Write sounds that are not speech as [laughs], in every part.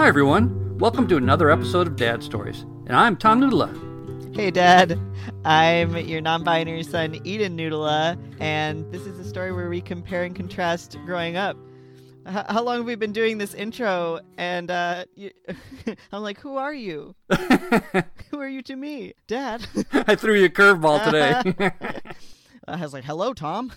Hi, everyone. Welcome to another episode of Dad Stories. And I'm Tom Noodla. Hey, Dad. I'm your non binary son, Eden Noodla, and this is a story where we compare and contrast growing up. H- how long have we been doing this intro? And uh, you, [laughs] I'm like, who are you? [laughs] who are you to me? Dad. [laughs] I threw you a curveball today. I was like, hello, Tom.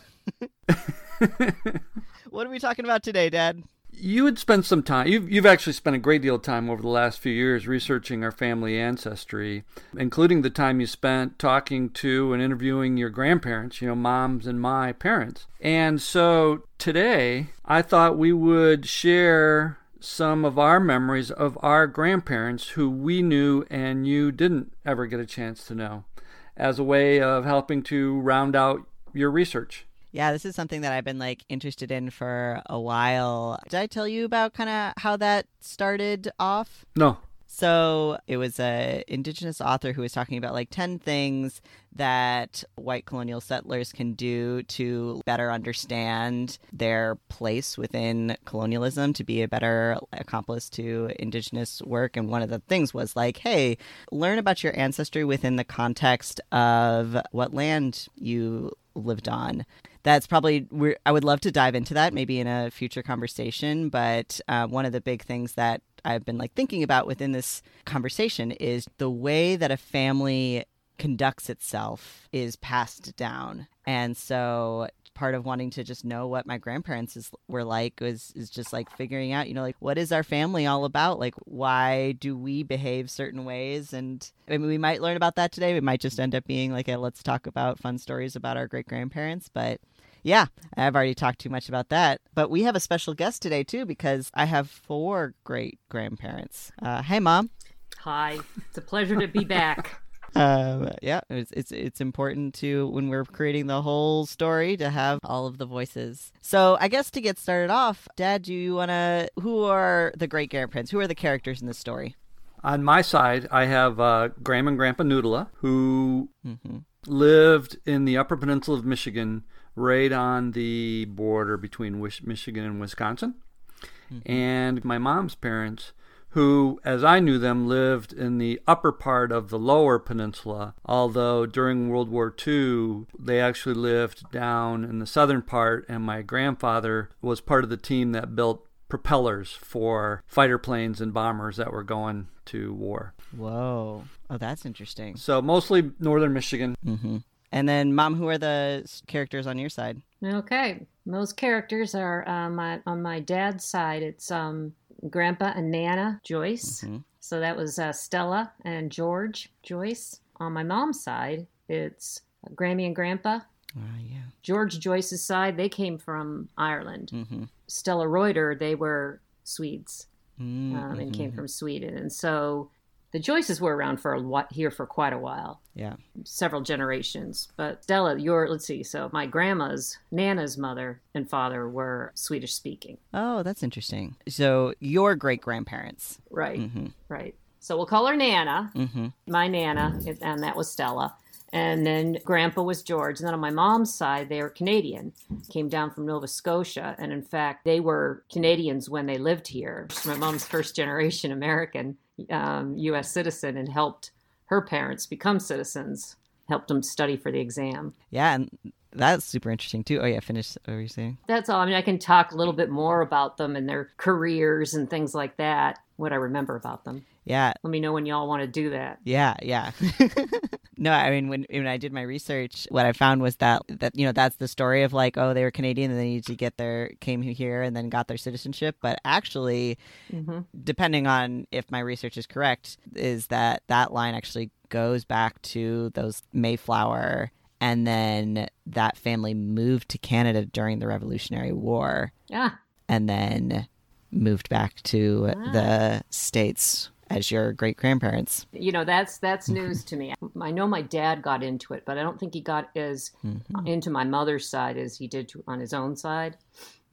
what are we talking about today, Dad? You had spent some time, you've, you've actually spent a great deal of time over the last few years researching our family ancestry, including the time you spent talking to and interviewing your grandparents, you know, moms and my parents. And so today, I thought we would share some of our memories of our grandparents who we knew and you didn't ever get a chance to know as a way of helping to round out your research. Yeah, this is something that I've been like interested in for a while. Did I tell you about kind of how that started off? No. So it was a indigenous author who was talking about like 10 things that white colonial settlers can do to better understand their place within colonialism to be a better accomplice to indigenous work and one of the things was like hey learn about your ancestry within the context of what land you lived on that's probably I would love to dive into that maybe in a future conversation. But uh, one of the big things that I've been like thinking about within this conversation is the way that a family conducts itself is passed down. And so part of wanting to just know what my grandparents is, were like was is just like figuring out, you know, like what is our family all about? Like why do we behave certain ways? And I mean, we might learn about that today. We might just end up being like a let's talk about fun stories about our great grandparents, but yeah, I've already talked too much about that. But we have a special guest today, too, because I have four great grandparents. Uh, hey, Mom. Hi. It's a pleasure to be back. [laughs] um, yeah, it's, it's it's important to when we're creating the whole story to have all of the voices. So I guess to get started off, Dad, do you want to? Who are the great grandparents? Who are the characters in this story? On my side, I have uh, Grandma and Grandpa Noodla, who mm-hmm. lived in the Upper Peninsula of Michigan right on the border between Michigan and Wisconsin. Mm-hmm. And my mom's parents, who, as I knew them, lived in the upper part of the lower peninsula, although during World War II, they actually lived down in the southern part, and my grandfather was part of the team that built propellers for fighter planes and bombers that were going to war. Whoa. Oh, that's interesting. So mostly northern Michigan. Mm-hmm. And then, Mom, who are the characters on your side? Okay, those characters are um, my, on my dad's side. It's um, Grandpa and Nana Joyce. Mm-hmm. So that was uh, Stella and George Joyce. On my mom's side, it's Grammy and Grandpa. Uh, yeah. George Joyce's side, they came from Ireland. Mm-hmm. Stella Reuter, they were Swedes mm-hmm. um, and came mm-hmm. from Sweden. And so the Joyces were around for a while, here for quite a while. Yeah, several generations. But Stella, your let's see. So my grandma's Nana's mother and father were Swedish speaking. Oh, that's interesting. So your great grandparents, right? Mm-hmm. Right. So we'll call her Nana. Mm-hmm. My Nana, and that was Stella. And then grandpa was George. And then on my mom's side, they were Canadian, came down from Nova Scotia. And in fact, they were Canadians when they lived here. My mom's first generation American um, U.S. citizen and helped her parents become citizens, helped them study for the exam. Yeah, and that's super interesting too. Oh yeah, finish what were you saying? That's all. I mean, I can talk a little bit more about them and their careers and things like that. What I remember about them. Yeah. Let me know when y'all want to do that. Yeah, yeah. [laughs] no, I mean when when I did my research, what I found was that that you know that's the story of like oh they were Canadian and they needed to get their came here and then got their citizenship, but actually, mm-hmm. depending on if my research is correct, is that that line actually goes back to those Mayflower and then that family moved to Canada during the Revolutionary War. Yeah. And then moved back to ah. the states as your great grandparents. You know, that's that's news to me. I know my dad got into it, but I don't think he got as mm-hmm. into my mother's side as he did to, on his own side.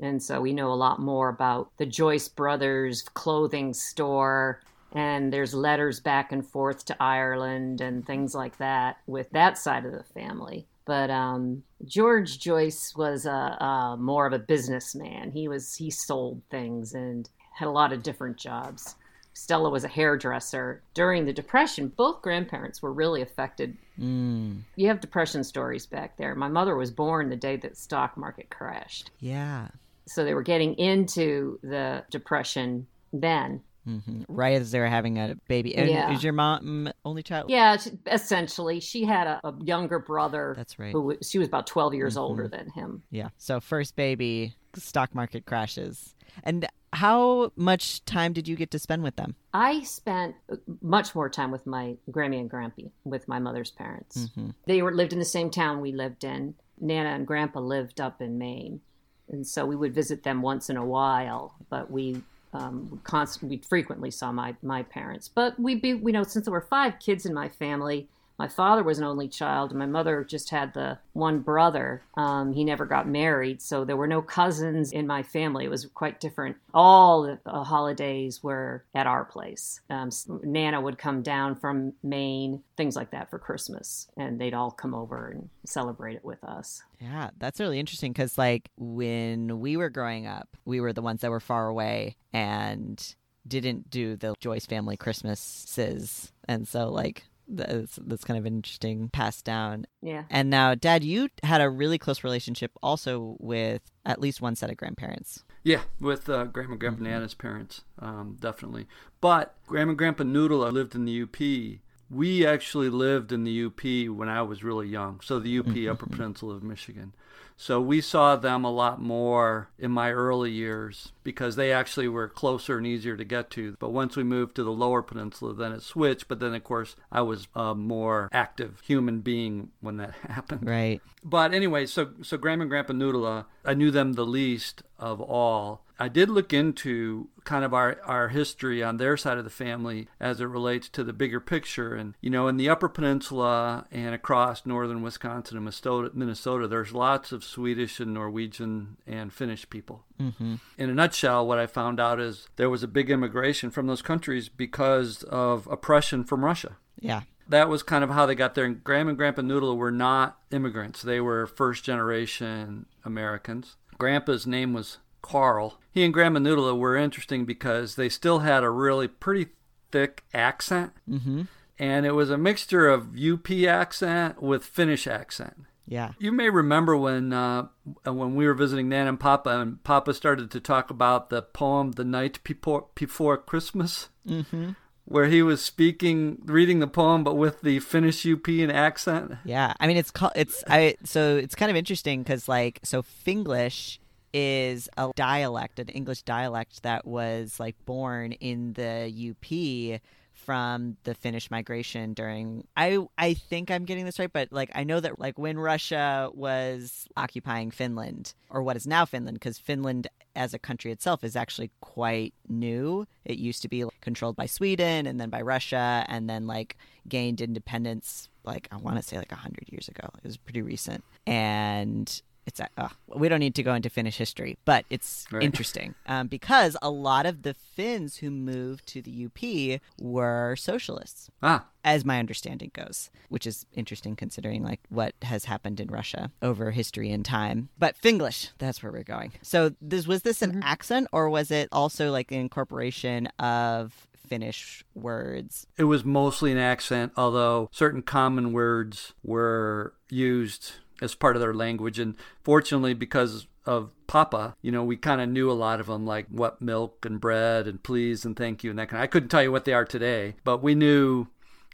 And so we know a lot more about the Joyce brothers clothing store and there's letters back and forth to Ireland and things like that with that side of the family. But um, George Joyce was a, a more of a businessman. He was he sold things and had a lot of different jobs. Stella was a hairdresser. During the Depression, both grandparents were really affected. Mm. You have depression stories back there. My mother was born the day that stock market crashed. Yeah. So they were getting into the depression then. Mm-hmm. Right as they were having a baby. And Yeah. Is your mom only child? Yeah, she- essentially, she had a, a younger brother. That's right. Who she was about twelve years older than him. Yeah. So first baby, stock market crashes. And how much time did you get to spend with them? I spent uh, much more time with my Grammy and Grampy, with my mother's parents. Mm-hmm. They were lived in the same town we lived in. Nana and Grandpa lived up in Maine, and so we would visit them once in a while. But we um, constantly, we frequently saw my my parents. But we be, you know, since there were five kids in my family, my father was an only child, and my mother just had the one brother. Um, he never got married, so there were no cousins in my family. It was quite different. All the uh, holidays were at our place. Um, Nana would come down from Maine, things like that for Christmas, and they'd all come over and celebrate it with us. Yeah, that's really interesting because, like, when we were growing up, we were the ones that were far away and didn't do the Joyce family Christmases. And so, like, that's, that's kind of interesting passed down. Yeah. And now, Dad, you had a really close relationship also with at least one set of grandparents. Yeah, with uh, Grandma and Grandpa Nana's parents, um, definitely. But Grandma and Grandpa Noodle lived in the UP. We actually lived in the UP when I was really young, so the UP, mm-hmm, Upper mm-hmm. Peninsula of Michigan. So we saw them a lot more in my early years because they actually were closer and easier to get to. But once we moved to the Lower Peninsula, then it switched. But then, of course, I was a more active human being when that [laughs] happened. Right. But anyway, so so Grandma and Grandpa Noodle, uh, I knew them the least of all. I did look into kind of our, our history on their side of the family as it relates to the bigger picture. And, you know, in the Upper Peninsula and across northern Wisconsin and Minnesota, there's lots of Swedish and Norwegian and Finnish people. Mm-hmm. In a nutshell, what I found out is there was a big immigration from those countries because of oppression from Russia Yeah. that was kind of how they got there. And Grandma and Grandpa Noodle were not immigrants; they were first generation Americans. Grandpa's name was Carl. He and Grandma Noodle were interesting because they still had a really pretty thick accent, Mm-hmm. and it was a mixture of UP accent with Finnish accent. Yeah. You may remember when uh, when we were visiting Nan and Papa, and Papa started to talk about the poem "The Night Before, Before Christmas." Mm-hmm. where he was speaking, reading the poem, but with the Finnish European accent. Yeah, I mean it's called it's I so it's kind of interesting because like so Finglish is a dialect, an English dialect that was like born in the UP from the Finnish migration during I I think I'm getting this right, but like I know that like when Russia was occupying Finland or what is now Finland, because Finland as a country itself is actually quite new. It used to be controlled by Sweden and then by Russia, and then like gained independence like I want to say like 100 years ago. It was pretty recent. And it's uh, we don't need to go into Finnish history, but it's Right. interesting um, because a lot of the Finns who moved to the UP were socialists, Ah, as my understanding goes, which is interesting considering like what has happened in Russia over history and time. But Finglish, that's where we're going. So this was this an accent or was it also like an incorporation of Finnish words? it was mostly an accent, although certain common words were used as part of their language. And fortunately, because of Papa, you know, we kind of knew a lot of them, like what milk and bread and please and thank you and that kind of. I couldn't tell you what they are today, but we knew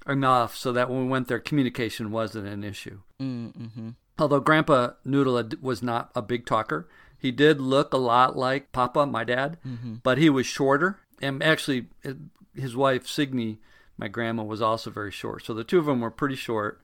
enough so that when we went there, communication wasn't an issue. Mm-hmm. Although Grandpa Noodle was not a big talker, he did look a lot like Papa, my dad, but he was shorter. And actually, his wife, Signe, my grandma, was also very short. So the two of them were pretty short.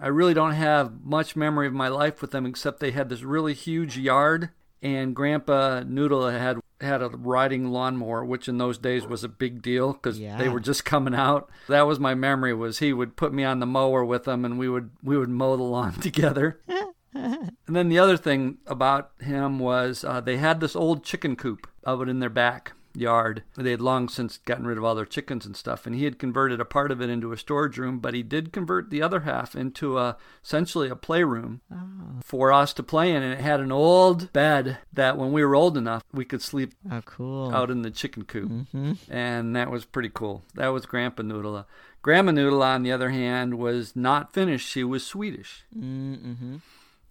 I really don't have much memory of my life with them except they had this really huge yard, and Grandpa Noodle had had a riding lawnmower, which in those days was a big deal because they were just coming out. That was my memory. Was he would put me on the mower with him, and we would we would mow the lawn [laughs] together. [laughs] and then the other thing about him was uh, they had this old chicken coop of it in their back yard. They had long since gotten rid of all their chickens and stuff, and he had converted a part of it into a storage room, but he did convert the other half into a essentially a playroom oh. for us to play in, and it had an old bed that when we were old enough we could sleep oh, cool. out in the chicken coop, mm-hmm. and that was pretty cool. That was Grandpa Noodle. Grandma Noodle, on the other hand, was not Finnish; she was Swedish. Mm-hmm.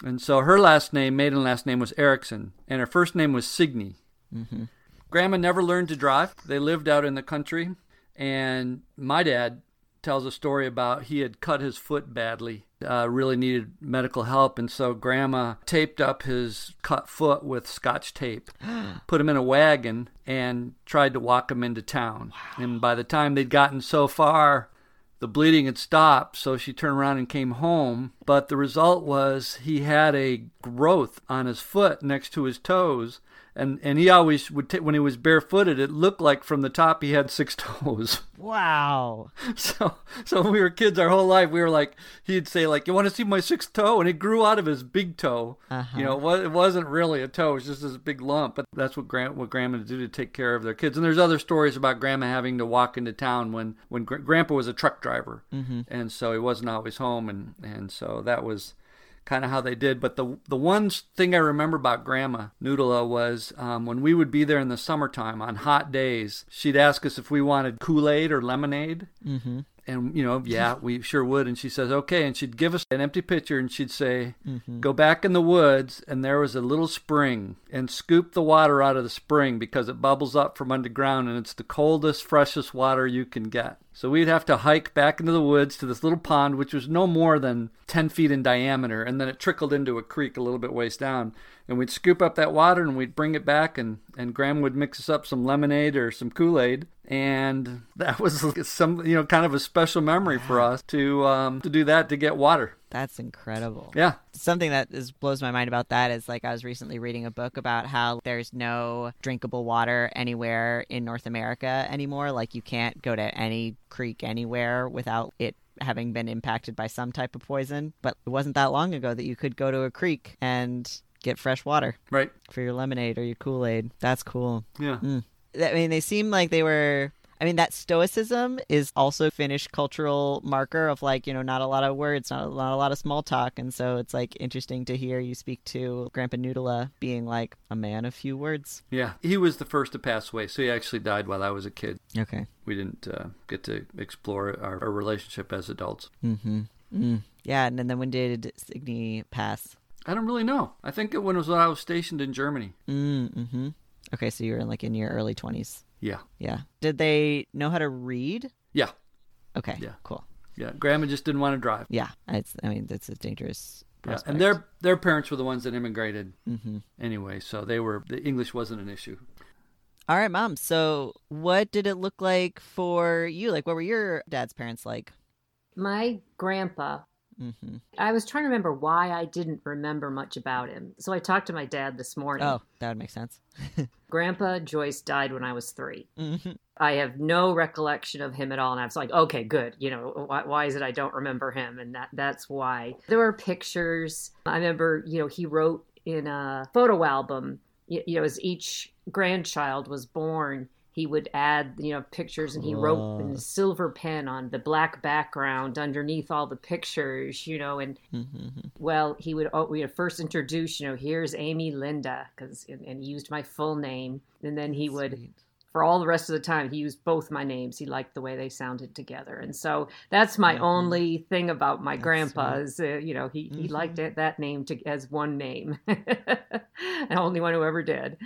And so her last name, maiden last name, was Erickson, and her first name was Signe. Mm-hmm. Grandma never learned to drive. They lived out in the country, and my dad tells a story about he had cut his foot badly, uh, really needed medical help, and so Grandma taped up his cut foot with scotch tape, [gasps] put him in a wagon, and tried to walk him into town. Wow. And by the time they'd gotten so far, the bleeding had stopped, so she turned around and came home. But the result was he had a growth on his foot next to his toes and and he always would t- when he was barefooted it looked like from the top he had six [laughs] toes. Wow. [laughs] So so when we were kids our whole life we were like he'd say like you want to see my sixth toe? And it grew out of his big toe. Uh-huh. you know it wasn't really a toe it was just this big lump but that's what grand what grandma did to take care of their kids. And there's other stories about grandma having to walk into town when when gr- grandpa was a truck driver. Mm-hmm. and so he wasn't always home and and so that was kind of how they did. But the the one thing I remember about Grandma Noodle was um, when we would be there in the summertime on hot days, she'd ask us if we wanted Kool Aid or lemonade. Mm-hmm and you know yeah [laughs] we sure would. And she says okay. And she'd give us an empty pitcher and she'd say mm-hmm. go back in the woods. And there was a little spring and scoop the water out of the spring because it bubbles up from underground and it's the coldest freshest water you can get. So we'd have to hike back into the woods to this little pond, which was no more than 10 feet in diameter, and then it trickled into a creek a little bit ways down. And we'd scoop up that water and we'd bring it back, and, and Grandma would mix us up some lemonade or some Kool Aid. And that was [laughs] some, you know, kind of a special memory for us to um, to do that to get water. That's incredible. Yeah. Something that is blows my mind about that is like I was recently reading a book about how there's no drinkable water anywhere in North America anymore. Like you can't go to any creek anywhere without it having been impacted by some type of poison. But it wasn't that long ago that you could go to a creek and get fresh water. Right. For your lemonade or your Kool Aid. That's cool. Yeah. Mm. I mean, they seem like they were I mean, that stoicism is also Finnish cultural marker of like, you know, not a lot of words, not a, not a lot of small talk. And so it's like interesting to hear you speak to Grandpa Noodle being like a man of few words. Yeah. He was the first to pass away. So he actually died while I was a kid. Okay. We didn't uh, get to explore our, our relationship as adults. Mm-hmm. Mm. Yeah. And then when did Signe pass? I don't really know. I think it when it was when I was stationed in Germany. Mm-hmm. Okay, so you were in like in your early twenties. Yeah. Yeah. Did they know how to read? Yeah. Okay. Yeah. Cool. Yeah. Grandma just didn't want to drive. Yeah. It's. I mean, that's a dangerous. Prospect. Yeah. And their their parents were the ones that immigrated mm-hmm. anyway, so they were the English wasn't an issue. All right, mom. So, what did it look like for you? Like, what were your dad's parents like? My grandpa Mm-hmm. I was trying to remember why I didn't remember much about him. So I talked to my dad this morning. Oh, that would make sense. [laughs] Grandpa Joyce died when I was 3 mm-hmm. I have no recollection of him at all. And I was like, okay, good. You know, why, why is it I don't remember him? And that that's why. There were pictures. I remember, you know, he wrote in a photo album, you, you know, as each grandchild was born, he would add you know pictures and he wrote in a silver pen on the black background underneath all the pictures you know and mm-hmm. well he would oh, we would first introduce you know here's amy linda because and, and, he used my full name. And then he would for all the rest of the time he used both my names. He liked the way they sounded together. And so that's my mm-hmm. only thing about my that's grandpa uh, you know he, mm-hmm. he liked it, that name to, as one name. [laughs] And only one who ever did.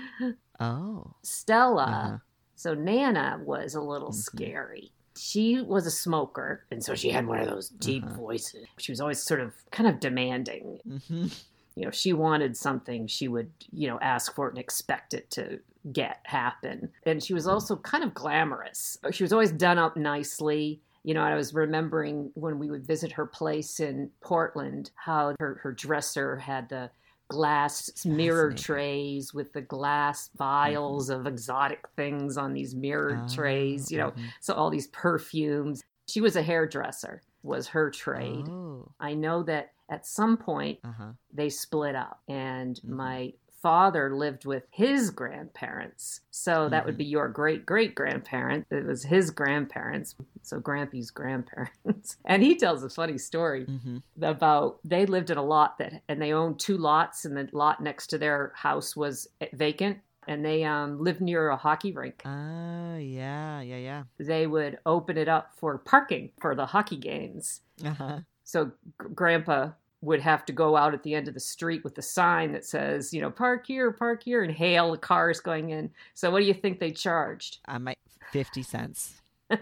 Oh. Stella. Uh-huh so Nana was a little mm-hmm. scary. She was a smoker, and so she had one of those deep uh-huh. voices. She was always sort of kind of demanding. Mm-hmm. You know, she wanted something, she would, you know, ask for it and expect it to get happen. And she was also kind of glamorous. She was always done up nicely you know, I was remembering when we would visit her place in Portland, how her, her dresser had the glass mirror trays with the glass vials mm-hmm. of exotic things on these mirror trays, you know, mm-hmm. so all these perfumes. She was a hairdresser, was her trade. Oh. I know that at some point uh-huh. they split up, and mm-hmm. my father lived with his grandparents. So that would be your great great grandparent. It was his grandparents. So Grampy's grandparents. [laughs] and he tells a funny story hmm about they lived in a lot that and they owned two lots and the lot next to their house was vacant and they um, lived near a hockey rink Oh, yeah, yeah, yeah. they would open it up for parking for the hockey games Uh-huh. so G- grandpa would have to go out at the end of the street with a sign that says you know park here park here and hail the cars going in so what do you think they charged I might 50 cents. [laughs]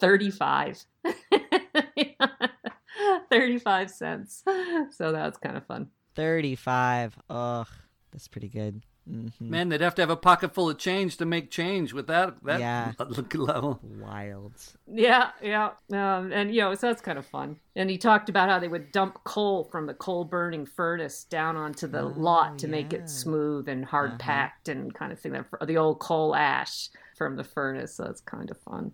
35 [laughs] 35 cents so that's kind of fun 35. Ugh, that's pretty good. Hmm Man, they'd have to have a pocket full of change to make change with that that Yeah. [laughs] level. Wild. Yeah, yeah. Um, and, you know, so that's kind of fun. And he talked about how they would dump coal from the coal burning furnace down onto the Oh, lot to make it smooth and hard Uh-huh. packed and kind of thing. That The old coal ash from the furnace. So that's kind of fun.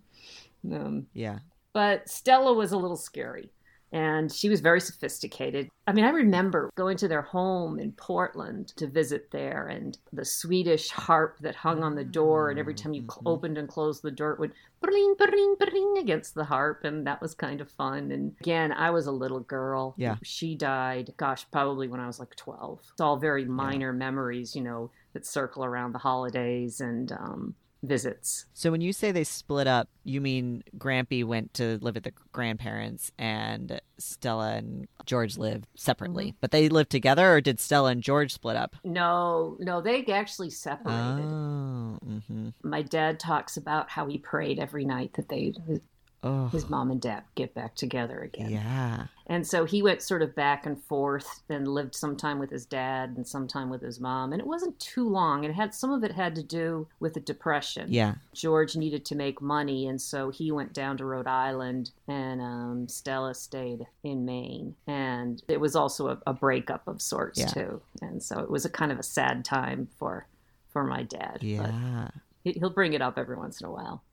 Um, Yeah. but Stella was a little scary. And she was very sophisticated. I mean, I remember going to their home in Portland to visit there, and the Swedish harp that hung on the door, and every time you cl- Mhm. opened and closed the door, it would bring, bring, bring against the harp, and that was kind of fun. And again, I was a little girl. Yeah. She died, gosh, probably when I was like 12. It's all very minor memories, you know, that circle around the holidays and um, visits. So when you say they split up, you mean Grampy went to live with the grandparents and Stella and George lived separately. Mm-hmm. But they lived together or did Stella and George split up? No, no, they actually separated. Oh, mm-hmm. my dad talks about how he prayed every night that they his, his mom and dad get back together again yeah. and so he went sort of back and forth and lived sometime with his dad and sometime with his mom and it wasn't too long it had some of it had to do with the depression Yeah. george needed to make money and so he went down to rhode island and um, stella stayed in maine and it was also a, a breakup of sorts Yeah. too and so it was a kind of a sad time for for my dad Yeah. he- he'll bring it up every once in a while.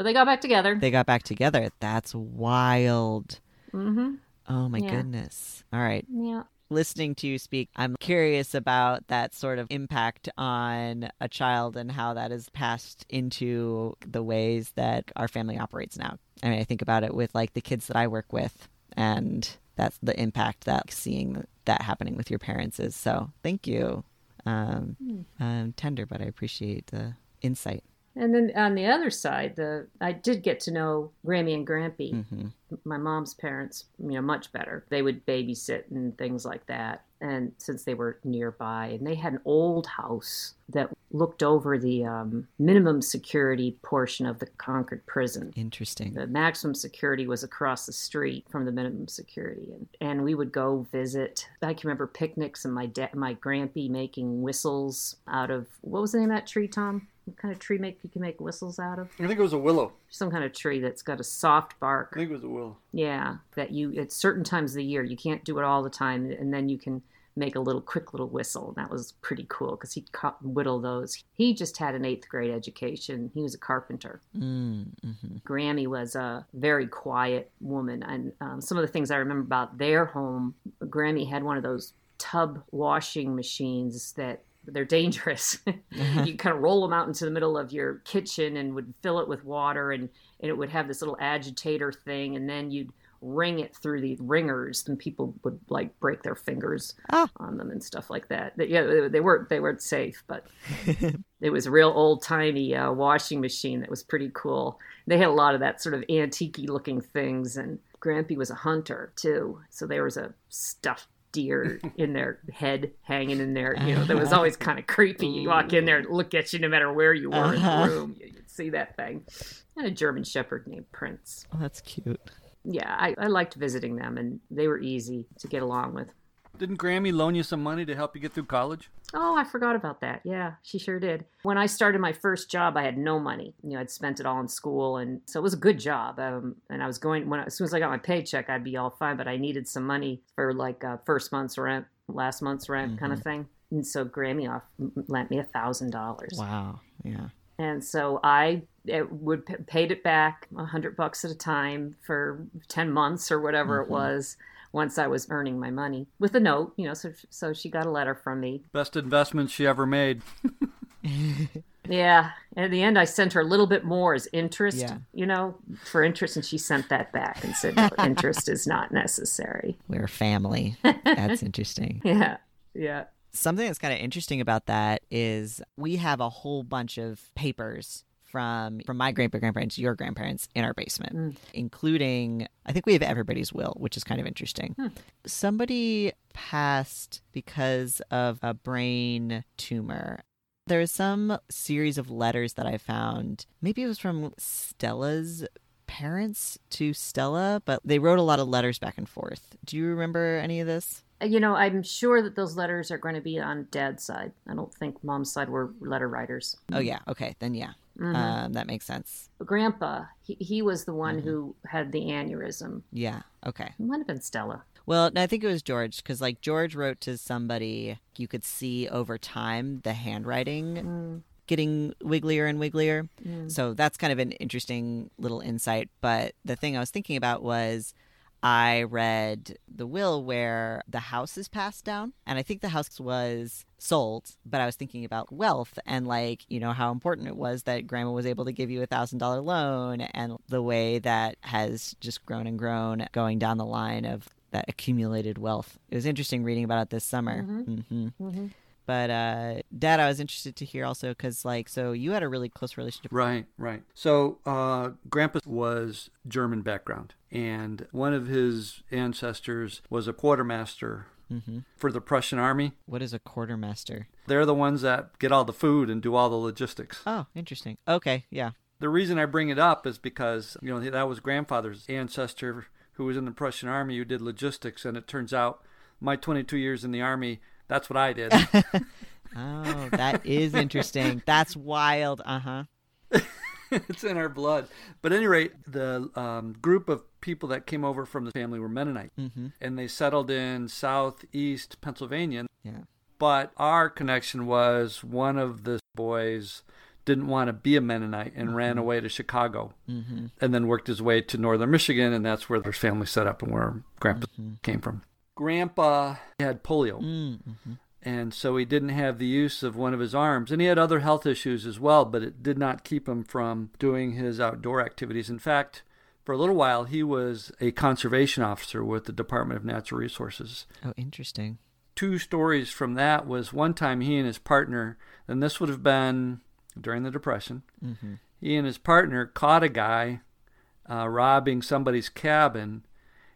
But they got back together. They got back together. That's wild. mm-hmm. Oh my Yeah. goodness. All right. Yeah. Listening to you speak, I'm curious about that sort of impact on a child and how that is passed into the ways that our family operates now. I mean, I think about it with like the kids that I work with, and that's the impact that seeing that happening with your parents is. So, thank you. Um, um, tender, but I appreciate the insight. And then on the other side, the I did get to know Grammy and Grampy, hmm my mom's parents, you know, much better. They would babysit and things like that. And since they were nearby, and they had an old house that looked over the um, minimum security portion of the Concord prison. Interesting. The maximum security was across the street from the minimum security, and, and we would go visit. I can remember picnics and my dad, my grampy making whistles out of what was the name of that tree, Tom? What kind of tree make you can make whistles out of? I think it was a willow. Some kind of tree that's got a soft bark. I think it was a willow. Yeah, that you at certain times of the year you can't do it all the time, and then you can make a little quick little whistle. That was pretty cool because he cut whittle those. He just had an eighth grade education. He was a carpenter. Mm-hmm. Grammy was a very quiet woman, and um, some of the things I remember about their home, Grammy had one of those tub washing machines that they're dangerous. [laughs] you kind of roll them out into the middle of your kitchen and would fill it with water, and, and it would have this little agitator thing, and then you'd ring it through the ringers, and people would like break their fingers Ah. on them and stuff like that. They- Yeah, they, they weren't they weren't safe, but [laughs] it was a real old timey uh, washing machine that was pretty cool. They had a lot of that sort of antique looking things, and Grampy was a hunter too, so there was a stuffed deer [laughs] in their head hanging in there. You know, that was always kind of creepy. You walk in there and look at you no matter where you were in Uh-huh. the room, you- you'd see that thing. And a German Shepherd named Prince. Oh, that's cute. Yeah, I, I liked visiting them, and they were easy to get along with. Didn't Grammy loan you some money to help you get through college? Oh, I forgot about that. Yeah, she sure did. When I started my first job, I had no money. You know, I'd spent it all in school, and so it was a good job. Um, and I was going when as soon as I got my paycheck, I'd be all fine. But I needed some money for like uh, first month's rent, last month's rent, kind of thing. And so Grammy off lent me a thousand dollars. Wow. Yeah. And so I it would p- paid it back a hundred bucks at a time for ten months or whatever it was, once I was earning my money with a note, you know. So so she got a letter from me. Best investment she ever made. [laughs] Yeah. At the end, I sent her a little bit more as interest, Yeah. you know, for interest, and she sent that back and said, no, [laughs] interest is not necessary. We're family. That's interesting. [laughs] Yeah. Yeah. Something that's kind of interesting about that is we have a whole bunch of papers from from my great grandparents, your grandparents in our basement, including I think we have everybody's will, which is kind of interesting. Somebody passed because of a brain tumor. There is some series of letters that I found. Maybe it was from Stella's parents to Stella, but they wrote a lot of letters back and forth. Do you remember any of this? Uh, You know, I'm sure that those letters are going to be on dad's side. I don't think mom's side were letter writers. Oh yeah, okay, then yeah, Mm-hmm. um, that makes sense. Grandpa, he, he was the one mm-hmm. who had the aneurysm. Yeah, okay. It might have been Stella. Well, no, I think it was George because like George wrote to somebody, you could see over time the handwriting mm. getting wigglier and wigglier. Mm. So that's kind of an interesting little insight. But the thing I was thinking about was. I read the will where the house is passed down, and I think the house was sold. But I was thinking about wealth and, like, you know, how important it was that grandma was able to give you a thousand dollar loan, and the way that has just grown and grown going down the line of that accumulated wealth. It was interesting reading about it this summer. hmm But uh, Dad, I was interested to hear also because, like, so you had a really close relationship. Right, right. So, uh, Grandpa was German background, and one of his ancestors was a quartermaster for the Prussian army. What is a quartermaster? They're the ones that get all the food and do all the logistics. Oh, interesting. Okay, yeah. The reason I bring it up is because, you know, that was grandfather's ancestor who was in the Prussian army who did logistics, and it turns out my 22 years in the army, that's what I did. [laughs] Oh, that is interesting. That's wild. Uh huh. [laughs] it's in our blood. But at any rate, the um, group of people that came over from the family were Mennonite, mm-hmm. and they settled in southeast Pennsylvania. Yeah. But our connection was one of the boys didn't want to be a Mennonite and ran away to Chicago, mm-hmm. and then worked his way to northern Michigan, and that's where their family set up and where Grandpa came from. Grandpa had polio. Mm-hmm. And so he didn't have the use of one of his arms. And he had other health issues as well, but it did not keep him from doing his outdoor activities. In fact, for a little while, he was a conservation officer with the Department of Natural Resources. Oh, interesting. Two stories from that was one time he and his partner, and this would have been during the Depression, he and his partner caught a guy uh, robbing somebody's cabin,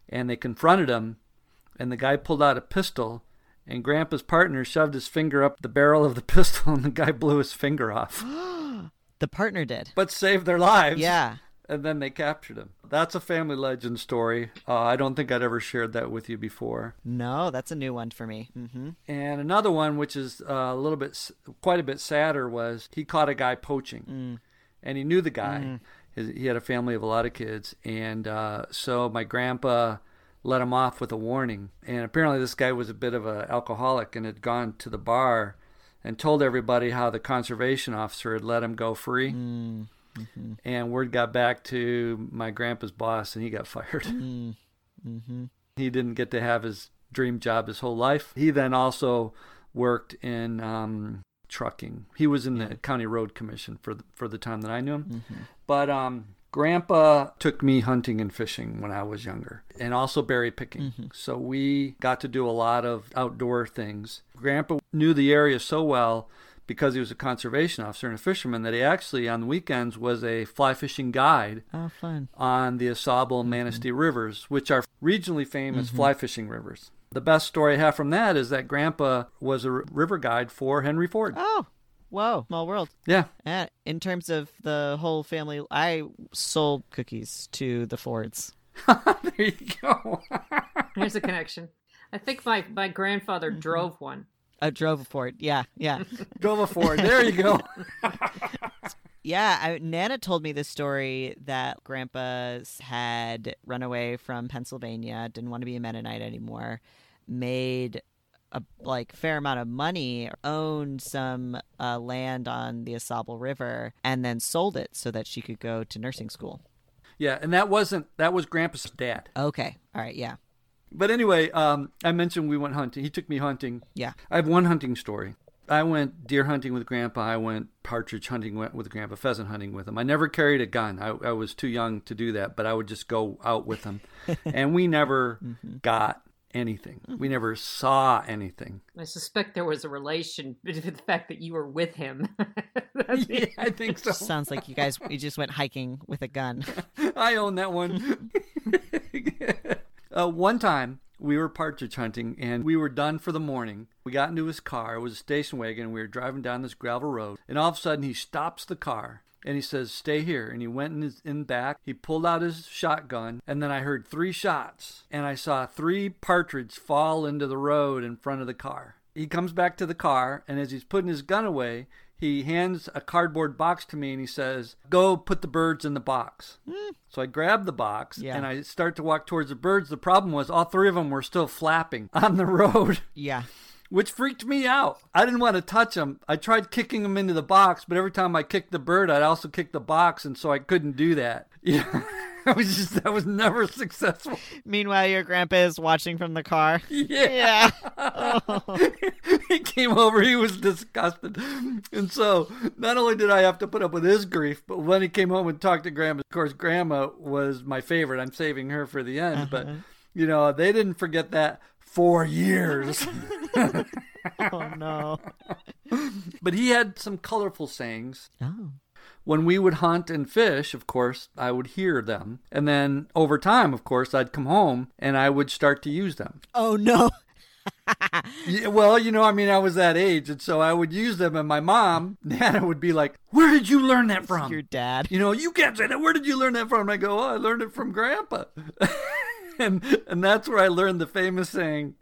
and they confronted him, and the guy pulled out a pistol and Grandpa's partner shoved his finger up the barrel of the [laughs] pistol, and the guy blew his finger off, [gasps] The partner did. but saved their lives. Yeah. And then they captured him. That's a family legend story. Uh, I don't think I'd ever shared that with you before. No, that's a new one for me. Mm-hmm. And another one, which is uh, a little bit, quite a bit sadder, was he caught a guy poaching, and he knew the guy. His, he had a family of a lot of kids, and uh, so my grandpa let him off with a warning. And apparently, this guy was a bit of an alcoholic and had gone to the bar and told everybody how the conservation officer had let him go free. And word got back to my grandpa's boss, and he got [laughs] fired. He didn't get to have his dream job his whole life. He then also worked in um, trucking. He was in the county road commission for the, for the time that I knew him. But um, Grandpa took me hunting and fishing when I was younger, and also berry picking. Mm-hmm. So we got to do a lot of outdoor things. Grandpa knew the area so well because he was a conservation officer and a fisherman that he actually on the weekends was a fly fishing guide Oh, on the Au Sable and mm-hmm. Manistee rivers, which are regionally famous mm-hmm. fly fishing rivers. The best story I have from that is that Grandpa was a river guide for Henry Ford. Oh, whoa, small world. Yeah, And in terms of the whole family, I sold cookies to the Fords. [laughs] there you go. [laughs] Here's a connection. I think my, my grandfather Mm-hmm. drove one. I drove a Ford. Yeah, yeah. [laughs] Drove a Ford. There you go. Yeah, I, Nana told me this story that grandpa's had run away from Pennsylvania, didn't want to be a Mennonite anymore, made a like fair amount of money, owned some uh, land on the Au Sable River, and then sold it so that she could go to nursing school. Yeah, and that wasn't that was Grandpa's dad. Okay, all right, yeah. but anyway, um, I mentioned we went hunting. He took me hunting. Yeah. I have one hunting story. I went deer hunting with Grandpa. I went partridge hunting with Grandpa, pheasant hunting with him. I never carried a gun. I, I was too young to do that, but I would just go out with him. [laughs] and we never mm-hmm. got anything. Mm-hmm. We never saw anything. I suspect there was a relation [laughs] to the fact that you were with him. [laughs] yeah, I think so. Sounds like you guys you just went hiking with a gun. [laughs] I own that one. uh, one time we were partridge hunting and we were done for the morning. We got into his car. It was a station wagon. And we were driving down this gravel road. And all of a sudden, he stops the car and he says, "Stay here." And he went in his, in back. He pulled out his shotgun, and then I heard three shots, and I saw three partridge fall into the road in front of the car. He comes back to the car, and as he's putting his gun away, he hands a cardboard box to me and he says, Go put the birds in the box. Mm. So I grab the box yeah. and I start to walk towards the birds. The problem was all three of them were still flapping [laughs] on the road. Yeah. Which freaked me out. I didn't want to touch them. I tried kicking them into the box, but every time I kicked the bird, I'd also kick the box, and so I couldn't do that. [laughs] Yeah. [laughs] I was just that was never [laughs] successful. Meanwhile, your grandpa is watching from the car. Yeah. yeah. Oh. he came over. He was disgusted, and so not only did I have to put up with his grief, but when he came home and talked to grandma, of course, grandma was my favorite. I'm saving her for the end, uh-huh. but you know they didn't forget that for years. [laughs] oh no. but he had some colorful sayings. Oh when we would hunt and fish, of course, I would hear them. And then over time, of course, I'd come home and I would start to use them. Oh, no. [laughs] yeah, well, you know, I mean, I was that age, and so I would use them, and my mom, [laughs] Nana, would be like, "Where did you learn that from?" Your dad. You know, you can't say that. Where did you learn that from? And I go, "Oh, I learned it from Grandpa," [laughs] and and that's where I learned the famous saying.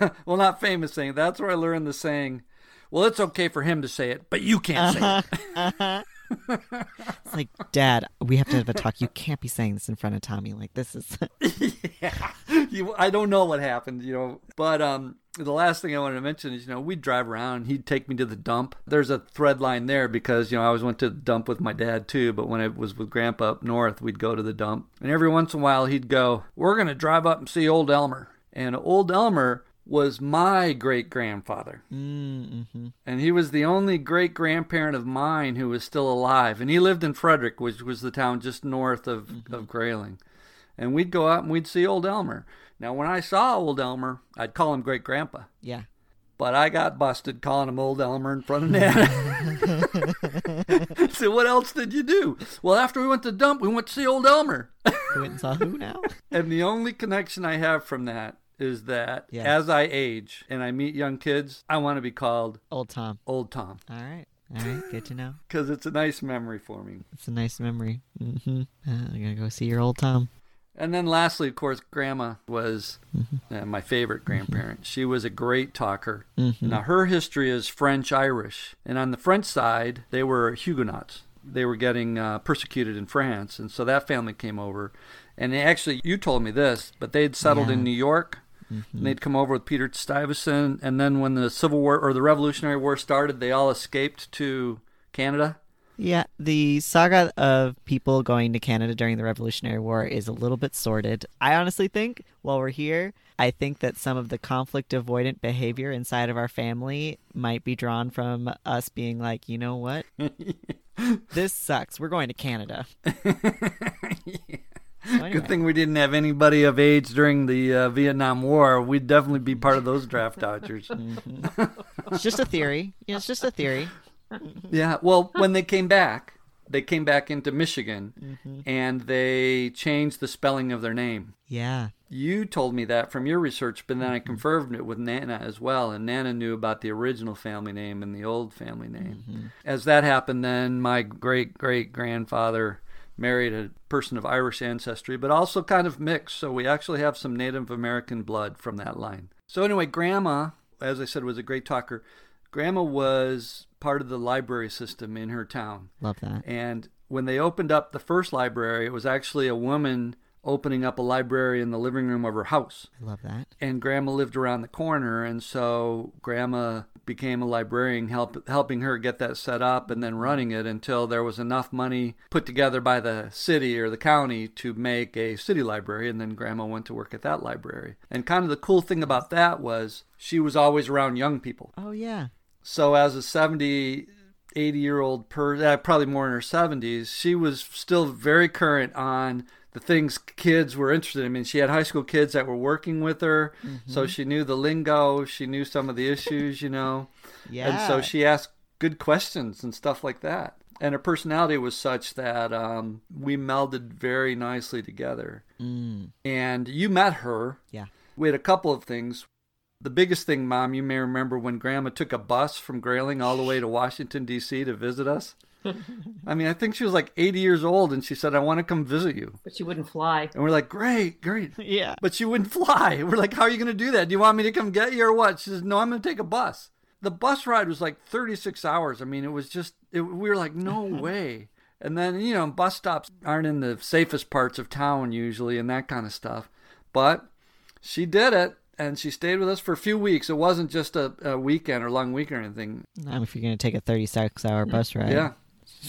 [laughs] well, not famous saying. That's where I learned the saying. Well, it's okay for him to say it, but you can't uh-huh, say it. uh-huh it's like, Dad, we have to have a talk. You can't be saying this in front of Tommy. Like this is. [laughs] yeah, you, I don't know what happened, you know, but um, the last thing I wanted to mention is, you know, we'd drive around. He'd take me to the dump. There's a thread line there because, you know, I always went to the dump with my dad too. But when I was with Grandpa up north, we'd go to the dump, and every once in a while he'd go, "We're gonna drive up and see Old Elmer." And Old Elmer was my great grandfather. Mm-hmm. And he was the only great grandparent of mine who was still alive. And he lived in Frederic, which was the town just north of, mm-hmm. of Grayling. And we'd go out and we'd see old Elmer. Now, when I saw old Elmer, I'd call him great grandpa. Yeah. But I got busted calling him old Elmer in front of Nana. [laughs] so what else did you do? Well, after we went to dump, we went to see old Elmer. we went and saw who now? [laughs] and the only connection I have from that is that yeah. as I age and I meet young kids, I want to be called Old Tom. Old Tom. All right. All right, good to know. [laughs] Because it's a nice memory for me. It's a nice memory. Mm-hmm. Uh, I'm gonna go see your old Tom. And then lastly, of course, Grandma was mm-hmm. uh, my favorite grandparent. Mm-hmm. She was a great talker. Mm-hmm. Now, her history is French Irish. And on the French side, they were Huguenots. They were getting uh, persecuted in France. And so that family came over. And actually, you told me this, but they'd settled yeah. in New York Mm-hmm. they'd come over with Peter Stuyvesant, and then when the Civil War or the Revolutionary War started, they all escaped to Canada. Yeah, the saga of people going to Canada during the Revolutionary War is a little bit sordid. I honestly think, while we're here, I think that some of the conflict avoidant behavior inside of our family might be drawn from us being like, you know what? [laughs] this sucks. We're going to Canada. [laughs] yeah. Anyway. Good thing we didn't have anybody of age during the uh, Vietnam War. We'd definitely be part of those draft dodgers. mm-hmm. It's just a theory. Yeah, it's just a theory. Yeah. Well, [laughs] when they came back, they came back into Michigan, mm-hmm. and they changed the spelling of their name. Yeah. You told me that from your research, but then I mm-hmm. confirmed it with Nana as well, and Nana knew about the original family name and the old family name. Mm-hmm. As that happened, then my great great grandfather married a person of Irish ancestry, but also kind of mixed. So we actually have some Native American blood from that line. So, anyway, Grandma, as I said, was a great talker. Grandma was part of the library system in her town. Love that. And when they opened up the first library, it was actually a woman opening up a library in the living room of her house. I love that. And grandma lived around the corner, and so grandma became a librarian, help, helping her get that set up and then running it until there was enough money put together by the city or the county to make a city library. And then Grandma went to work at that library. And kind of the cool thing about that was she was always around young people. Oh, yeah. So as a 70, 80 year old person, uh, probably more in her 70s, she was still very current on the things kids were interested in. I mean, she had high school kids that were working with her, mm-hmm. so she knew the lingo, she knew some of the issues, you know. Yeah. And so she asked good questions and stuff like that. And her personality was such that um, we melded very nicely together. Mm. And you met her. Yeah. We had a couple of things. The biggest thing, Mom, you may remember when Grandma took a bus from Grayling all the way to Washington, D.C. to visit us. [laughs] I mean, I think she was like 80 years old and she said, I want to come visit you. But she wouldn't fly. And we're like, great, great. yeah. But she wouldn't fly. [laughs] We're like, how are you going to do that? Do you want me to come get you or what? She says, no, I'm going to take a bus. The bus ride was like 36 hours. I mean, it was just, it, we were like, no [laughs] way. And then, you know, bus stops aren't in the safest parts of town usually and that kind of stuff. But she did it and she stayed with us for a few weeks. It wasn't just a, a weekend or long week or anything. Not if you're going to take a 36 hour bus ride. Yeah.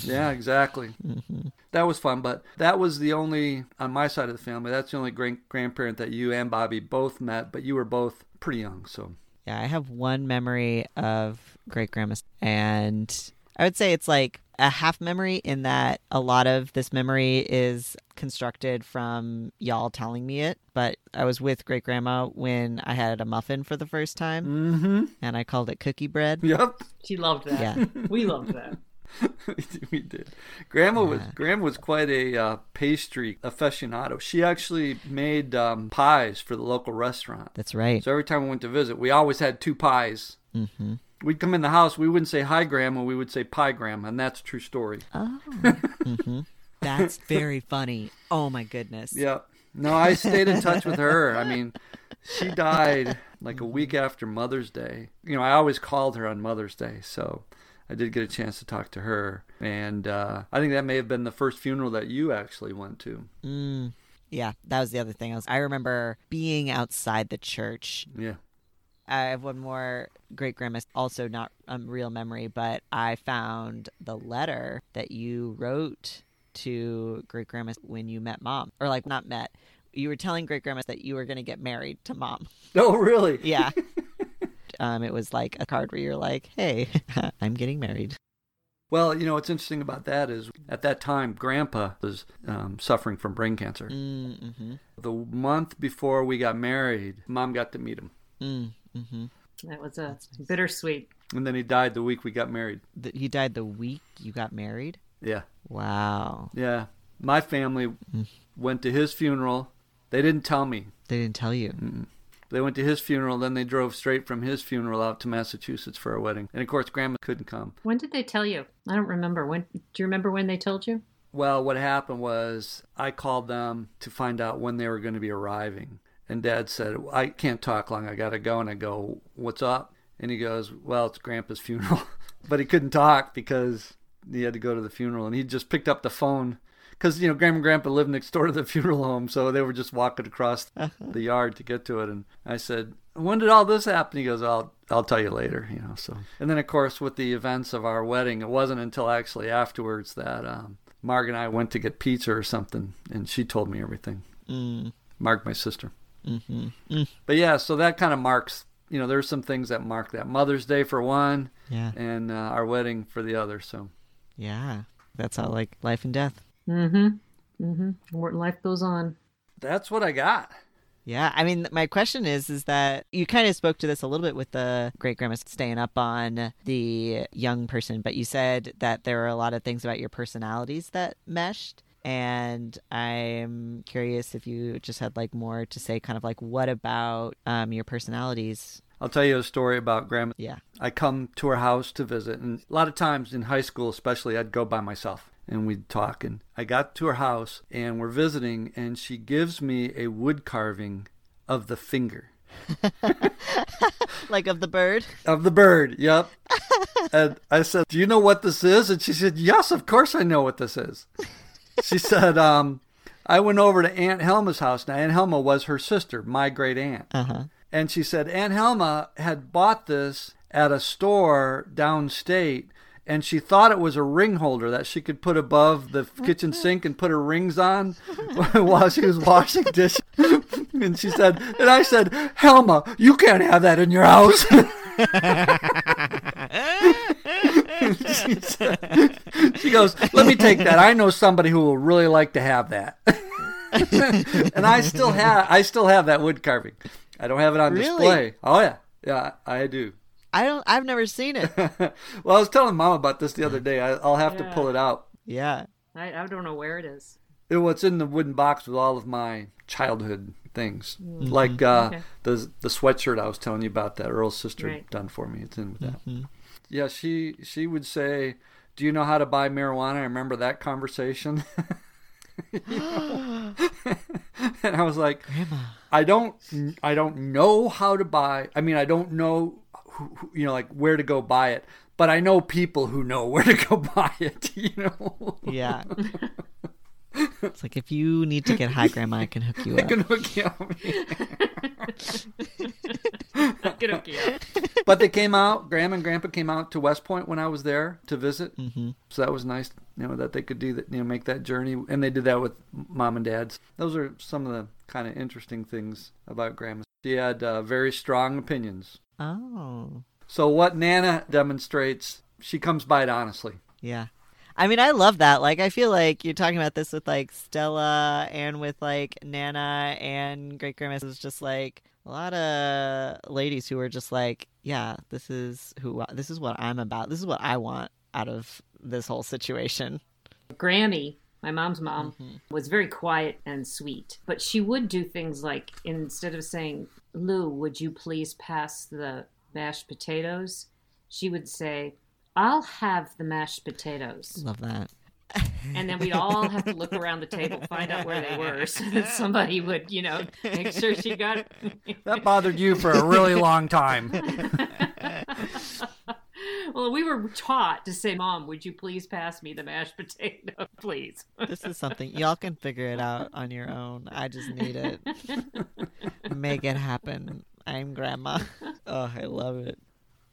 Yeah, exactly. Mm-hmm. That was fun, but that was the only on my side of the family. That's the only great grandparent that you and Bobby both met, but you were both pretty young, so. Yeah, I have one memory of great grandma, and I would say it's like a half memory in that a lot of this memory is constructed from y'all telling me it. But I was with great grandma when I had a muffin for the first time, mm-hmm. and I called it cookie bread. Yep. She loved that. Yeah. [laughs] we loved that. [laughs] we did. Grandma Yeah. was Grandma was quite a uh, pastry aficionado. She actually made um, pies for the local restaurant. That's right. So every time we went to visit, we always had two pies. hmm We'd come in the house, we wouldn't say hi, Grandma, we would say pie, Grandma, and that's a true story. Oh. [laughs] hmm That's very funny. Oh my goodness. Yep. No, I stayed in touch with her. I mean, she died like a week after Mother's Day. You know, I always called her on Mother's Day, so I did get a chance to talk to her. And uh, I think that may have been the first funeral that you actually went to. Mm. Yeah, that was the other thing. I was. I remember being outside the church Yeah. I have one more great grandma, also not a real memory, but I found the letter that you wrote to great grandma when you met mom, or like not met. You were telling great grandma that you were going to get married to mom. [laughs] Oh, really? Yeah. [laughs] um, it was like a card where you're like, "Hey, [laughs] I'm getting married." Well, you know, what's interesting about that is at that time, Grandpa was um, suffering from brain cancer. Mm-hmm. The month before we got married, Mom got to meet him. Mm-hmm. That was a bittersweet. And then he died the week we got married. The, he died the week you got married. Yeah. Wow. Yeah. My family went to his funeral. They didn't tell me. They didn't tell you. They went to his funeral, then they drove straight from his funeral out to Massachusetts for our wedding. And of course, Grandma couldn't come. When did they tell you? I don't remember. When do you remember when they told you? Well, what happened was I called them to find out when they were going to be arriving. And Dad said, I can't talk long. I got to go. And I go, What's up? And he goes, Well, it's Grandpa's funeral. [laughs] but he couldn't talk because he had to go to the funeral. And he just picked up the phone because, you know, Grandma and Grandpa lived next door to the [laughs] funeral home. So they were just walking across the yard to get to it. And I said, When did all this happen? He goes, I'll, I'll tell you later, you know. So, and then, of course, with the events of our wedding, it wasn't until actually afterwards that um, Marg and I went to get pizza or something. And she told me everything. Mm. Marg, my sister. Mm-hmm. Mm. But yeah, so that kind of marks, you know, there's some things that mark that. Mother's Day for one, Yeah. and uh, our wedding for the other. So Yeah. That's how like life and death. Mm-hmm. Mm-hmm. Where Life goes on. that's what I got. Yeah, I mean, my question is, is that you kind of spoke to this a little bit with the great grandma staying up on the young person, but you said that there were a lot of things about your personalities that meshed. And I'm curious if you just had like more to say, kind of like what about um, your personalities? I'll tell you a story about Grandma. Yeah. I come to her house to visit, and a lot of times in high school, especially, I'd go by myself and we'd talk. And I got to her house, and we're visiting, and she gives me a wood carving of the finger. [laughs] Like of the bird? Of the bird, yep. [laughs] and I said, Do you know what this is? And she said, Yes, of course I know what this is. She said, um, I went over to Aunt Helma's house. Now, Aunt Helma was her sister, my great aunt. Uh huh. And she said Aunt Helma had bought this at a store downstate and she thought it was a ring holder that she could put above the kitchen [laughs] sink and put her rings on [laughs] while she was washing dishes. [laughs] and she said, and I said, Helma, you can't have that in your house. [laughs] she, goes, let me take that. I know somebody who will really like to have that. [laughs] and I still have, I still have that wood carving. I don't have it on Really? display. Oh yeah, yeah, I do. I don't. I've never seen it. [laughs] well, I was telling mom about this the other day. I, I'll have to pull it out. Yeah. I, I don't know where it is. It was in the wooden box with all of my childhood things, like uh, Okay. the the sweatshirt I was telling you about that Earl's sister Right. done for me. It's in with that. Mhm. Yeah, she she would say, "Do you know how to buy marijuana?" I remember that conversation. [laughs] [gasps] and I was like, Grandma. I don't I don't know how to buy. I mean, I don't know who, who, you know like where to go buy it, but I know people who know where to go [laughs] buy it, you know. Yeah. [laughs] it's like if you need to get high, Grandma, I can hook you [laughs] They up. can hook you up. Get okay. yeah. but they came out, Grandma and Grandpa came out to West Point when I was there to visit. hmm So that was nice, you know, that they could do that, you know, make that journey, and they did that with mom and dad's. Those are some of the kind of interesting things about Grandma. She had uh, very strong opinions. Oh. So what Nana demonstrates, she comes by it honestly. Yeah. I mean, I love that. Like, I feel like you're talking about this with like Stella and with like Nana and great grandma. It's just like a lot of ladies who are just like, yeah, this is who, this is what I'm about. This is what I want out of this whole situation. Granny, my mom's mom, Mhm. was very quiet and sweet, but she would do things like instead of saying, Lou, would you please pass the mashed potatoes? She would say, I'll have the mashed potatoes. Love that. And then we'd all have to look around the table, find out where they were, so that somebody would, you know, make sure she got it. That bothered you for a really long time. [laughs] well, we were taught to say, Mom, would you please pass me the mashed potato, [laughs] please? This is something y'all can figure it out on your own. I just need it. [laughs] Make it happen. I'm grandma. Oh, I love it.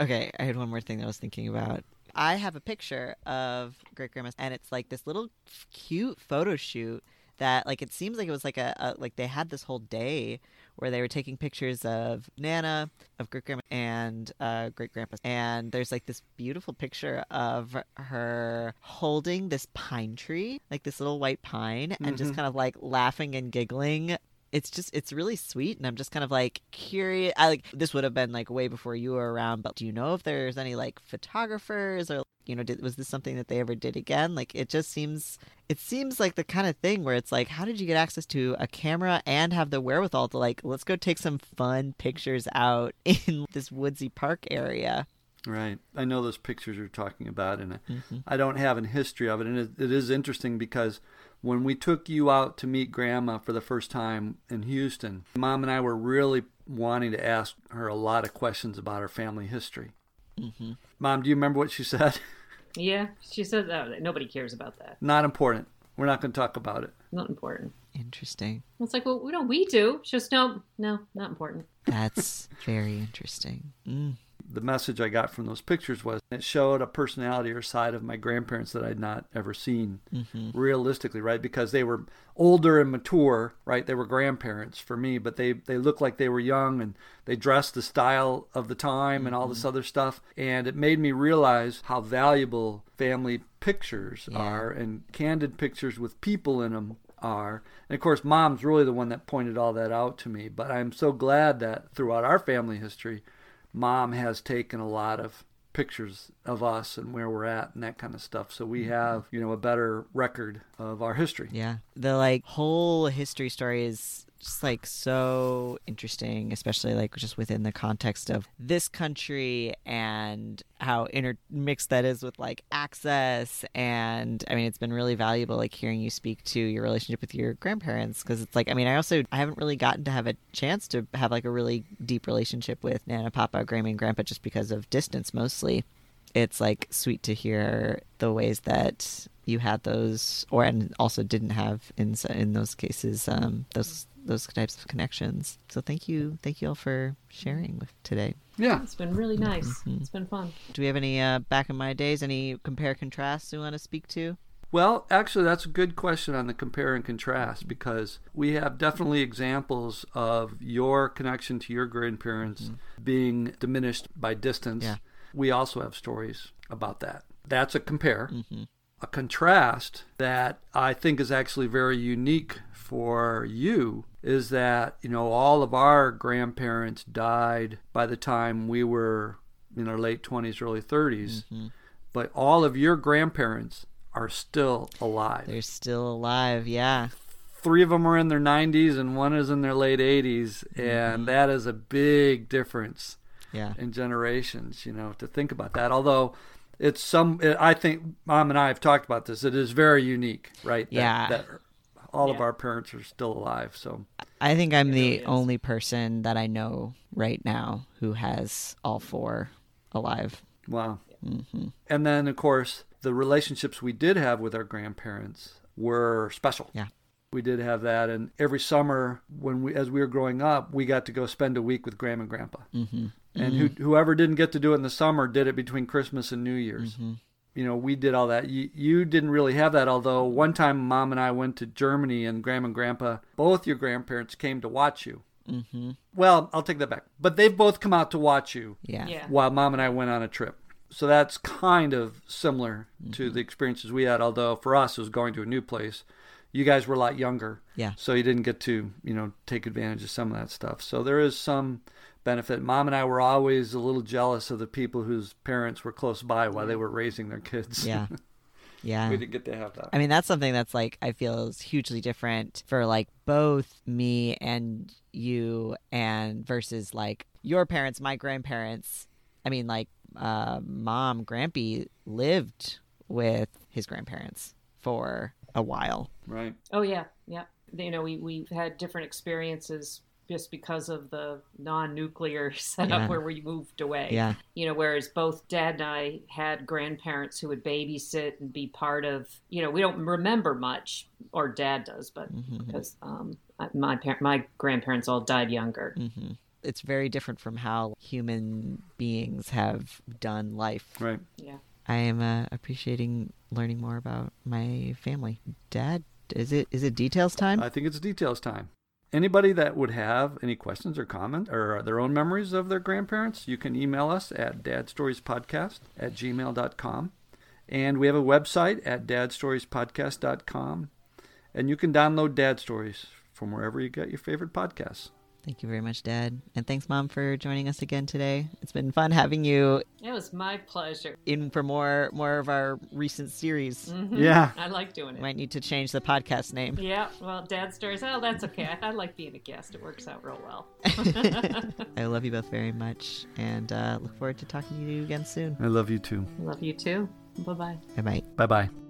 Okay, I had one more thing that I was thinking about. I have a picture of great grandma, and it's like this little cute photo shoot that, like, it seems like it was like a, a like they had this whole day where they were taking pictures of Nana, of great grandma, and uh, great grandpa. And there's like this beautiful picture of her holding this pine tree, like this little white pine, and just Mhm. kind of like laughing and giggling. It's just it's really sweet, and I'm just kind of like curious. I like this would have been like way before you were around, but do you know if there's any like photographers or you know did, was this something that they ever did again? Like it just seems it seems like the kind of thing where it's like, how did you get access to a camera and have the wherewithal to like, let's go take some fun pictures out [laughs] in this woodsy park area? Right. I know those pictures you're talking about, and I, Mhm. I don't have a history of it. And it, it is interesting because when we took you out to meet Grandma for the first time in Houston, Mom and I were really wanting to ask her a lot of questions about her family history. hmm Mom, do you remember what she said? [laughs] yeah, she said that. Nobody cares about that. Not important. We're not going to talk about it. Not important. Interesting. It's like, well, we don't. We do. She goes, no, no, not important. That's very interesting. Mm. The message I got from those pictures was it showed a personality or side of my grandparents that I'd not ever seen hmm realistically, right? Because they were older and mature, right? They were grandparents for me, but they they looked like they were young and they dressed the style of the time and all this other stuff. And it made me realize how valuable family pictures Yeah. are and candid pictures with people in them are. And of course, mom's really the one that pointed all that out to me. But I'm so glad that throughout our family history, mom has taken a lot of pictures of us and where we're at and that kind of stuff. So we mm-hmm. have you know a better record of our history. Yeah. The like whole history story is just like so interesting, especially like just within the context of this country and how intermixed that is with like access. And I mean, it's been really valuable like hearing you speak to your relationship with your grandparents because it's like, I mean, I also, I haven't really gotten to have a chance to have like a really deep relationship with Nana, Papa, Grandma, and Grandpa just because of distance mostly it's like sweet to hear the ways that you had those or and also didn't have in in those cases um those those types of connections. So thank you, thank you all for sharing with today. Yeah, It's been really nice. Mm-hmm. It's been fun. Do we have any uh, back in my days? Any compare contrasts we want to speak to? Well, actually, that's a good question on the compare and contrast because we have definitely examples of your connection to your grandparents mm-hmm. being diminished by distance. Yeah. We also have stories about that. That's a compare. Mm-hmm. A contrast that I think is actually very unique for you is that, you know, all of our grandparents died by the time we were in our late 20s, early 30s. But all of your grandparents are still alive. They're still alive. Yeah. Three of them are in their 90s and one is in their late 80s. Mm-hmm. And that is a big difference Yeah. in generations, you know, to think about that. Although it's some, I think mom and I have talked about this. It is very unique, right? That- Yeah. That all of our parents are still alive. So, I think I'm the really only person that I know right now who has all four alive. wow. hmm And then, of course, the relationships we did have with our grandparents were special. Yeah. We did have that, and every summer, when we, as we were growing up, we got to go spend a week with Grandma and Grandpa. hmm And who, whoever didn't get to do it in the summer did it between Christmas and New Year's. You know, we did all that. You, you didn't really have that, although one time Mom and I went to Germany, and Grandma and Grandpa, both your grandparents came to watch you. hmm Well, I'll take that back. But they've both come out to watch you Yeah. Yeah. while mom and I went on a trip. So that's kind of similar to the experiences we had, although for us it was going to a new place. You guys were a lot younger. Yeah. So you didn't get to, you know, take advantage of some of that stuff. So there is some benefit. Mom and I were always a little jealous of the people whose parents were close by while they were raising their kids. Yeah. [laughs] Yeah. we didn't get to have that. I mean, that's something that's like I feel is hugely different for like both me and you, and versus like your parents, my grandparents. I mean, like uh, mom, Grampy lived with his grandparents for a while. right. Oh yeah, yeah. You know, we we've had different experiences just because of the non-nuclear [laughs] setup Yeah. where we moved away. Yeah. You know, whereas both Dad and I had grandparents who would babysit and be part of. You know, we don't remember much, or Dad does, but Mhm. because um, my par- my grandparents all died younger. hmm It's very different from how human beings have done life. Right. Yeah. I am uh, appreciating learning more about my family. Dad, is it is it details time? I think it's details time. Anybody that would have any questions or comment or their own memories of their grandparents, you can email us at dadstoriespodcast at gmail.com. And we have a website at dadstoriespodcast.com. And you can download Dad Stories from wherever you get your favorite podcasts. Thank you very much, Dad. And thanks, Mom, for joining us again today. It's been fun having you It was my pleasure. in for more more of our recent series. Mhm. Yeah. I like doing it. Might need to change the podcast name. Yeah, well, Dad stories. Oh, that's okay. I, I like being a guest. It works out real well. [laughs] [laughs] I love you both very much, and uh, look forward to talking to you again soon. I love you too. Love you too. Bye bye. Bye bye. Bye bye.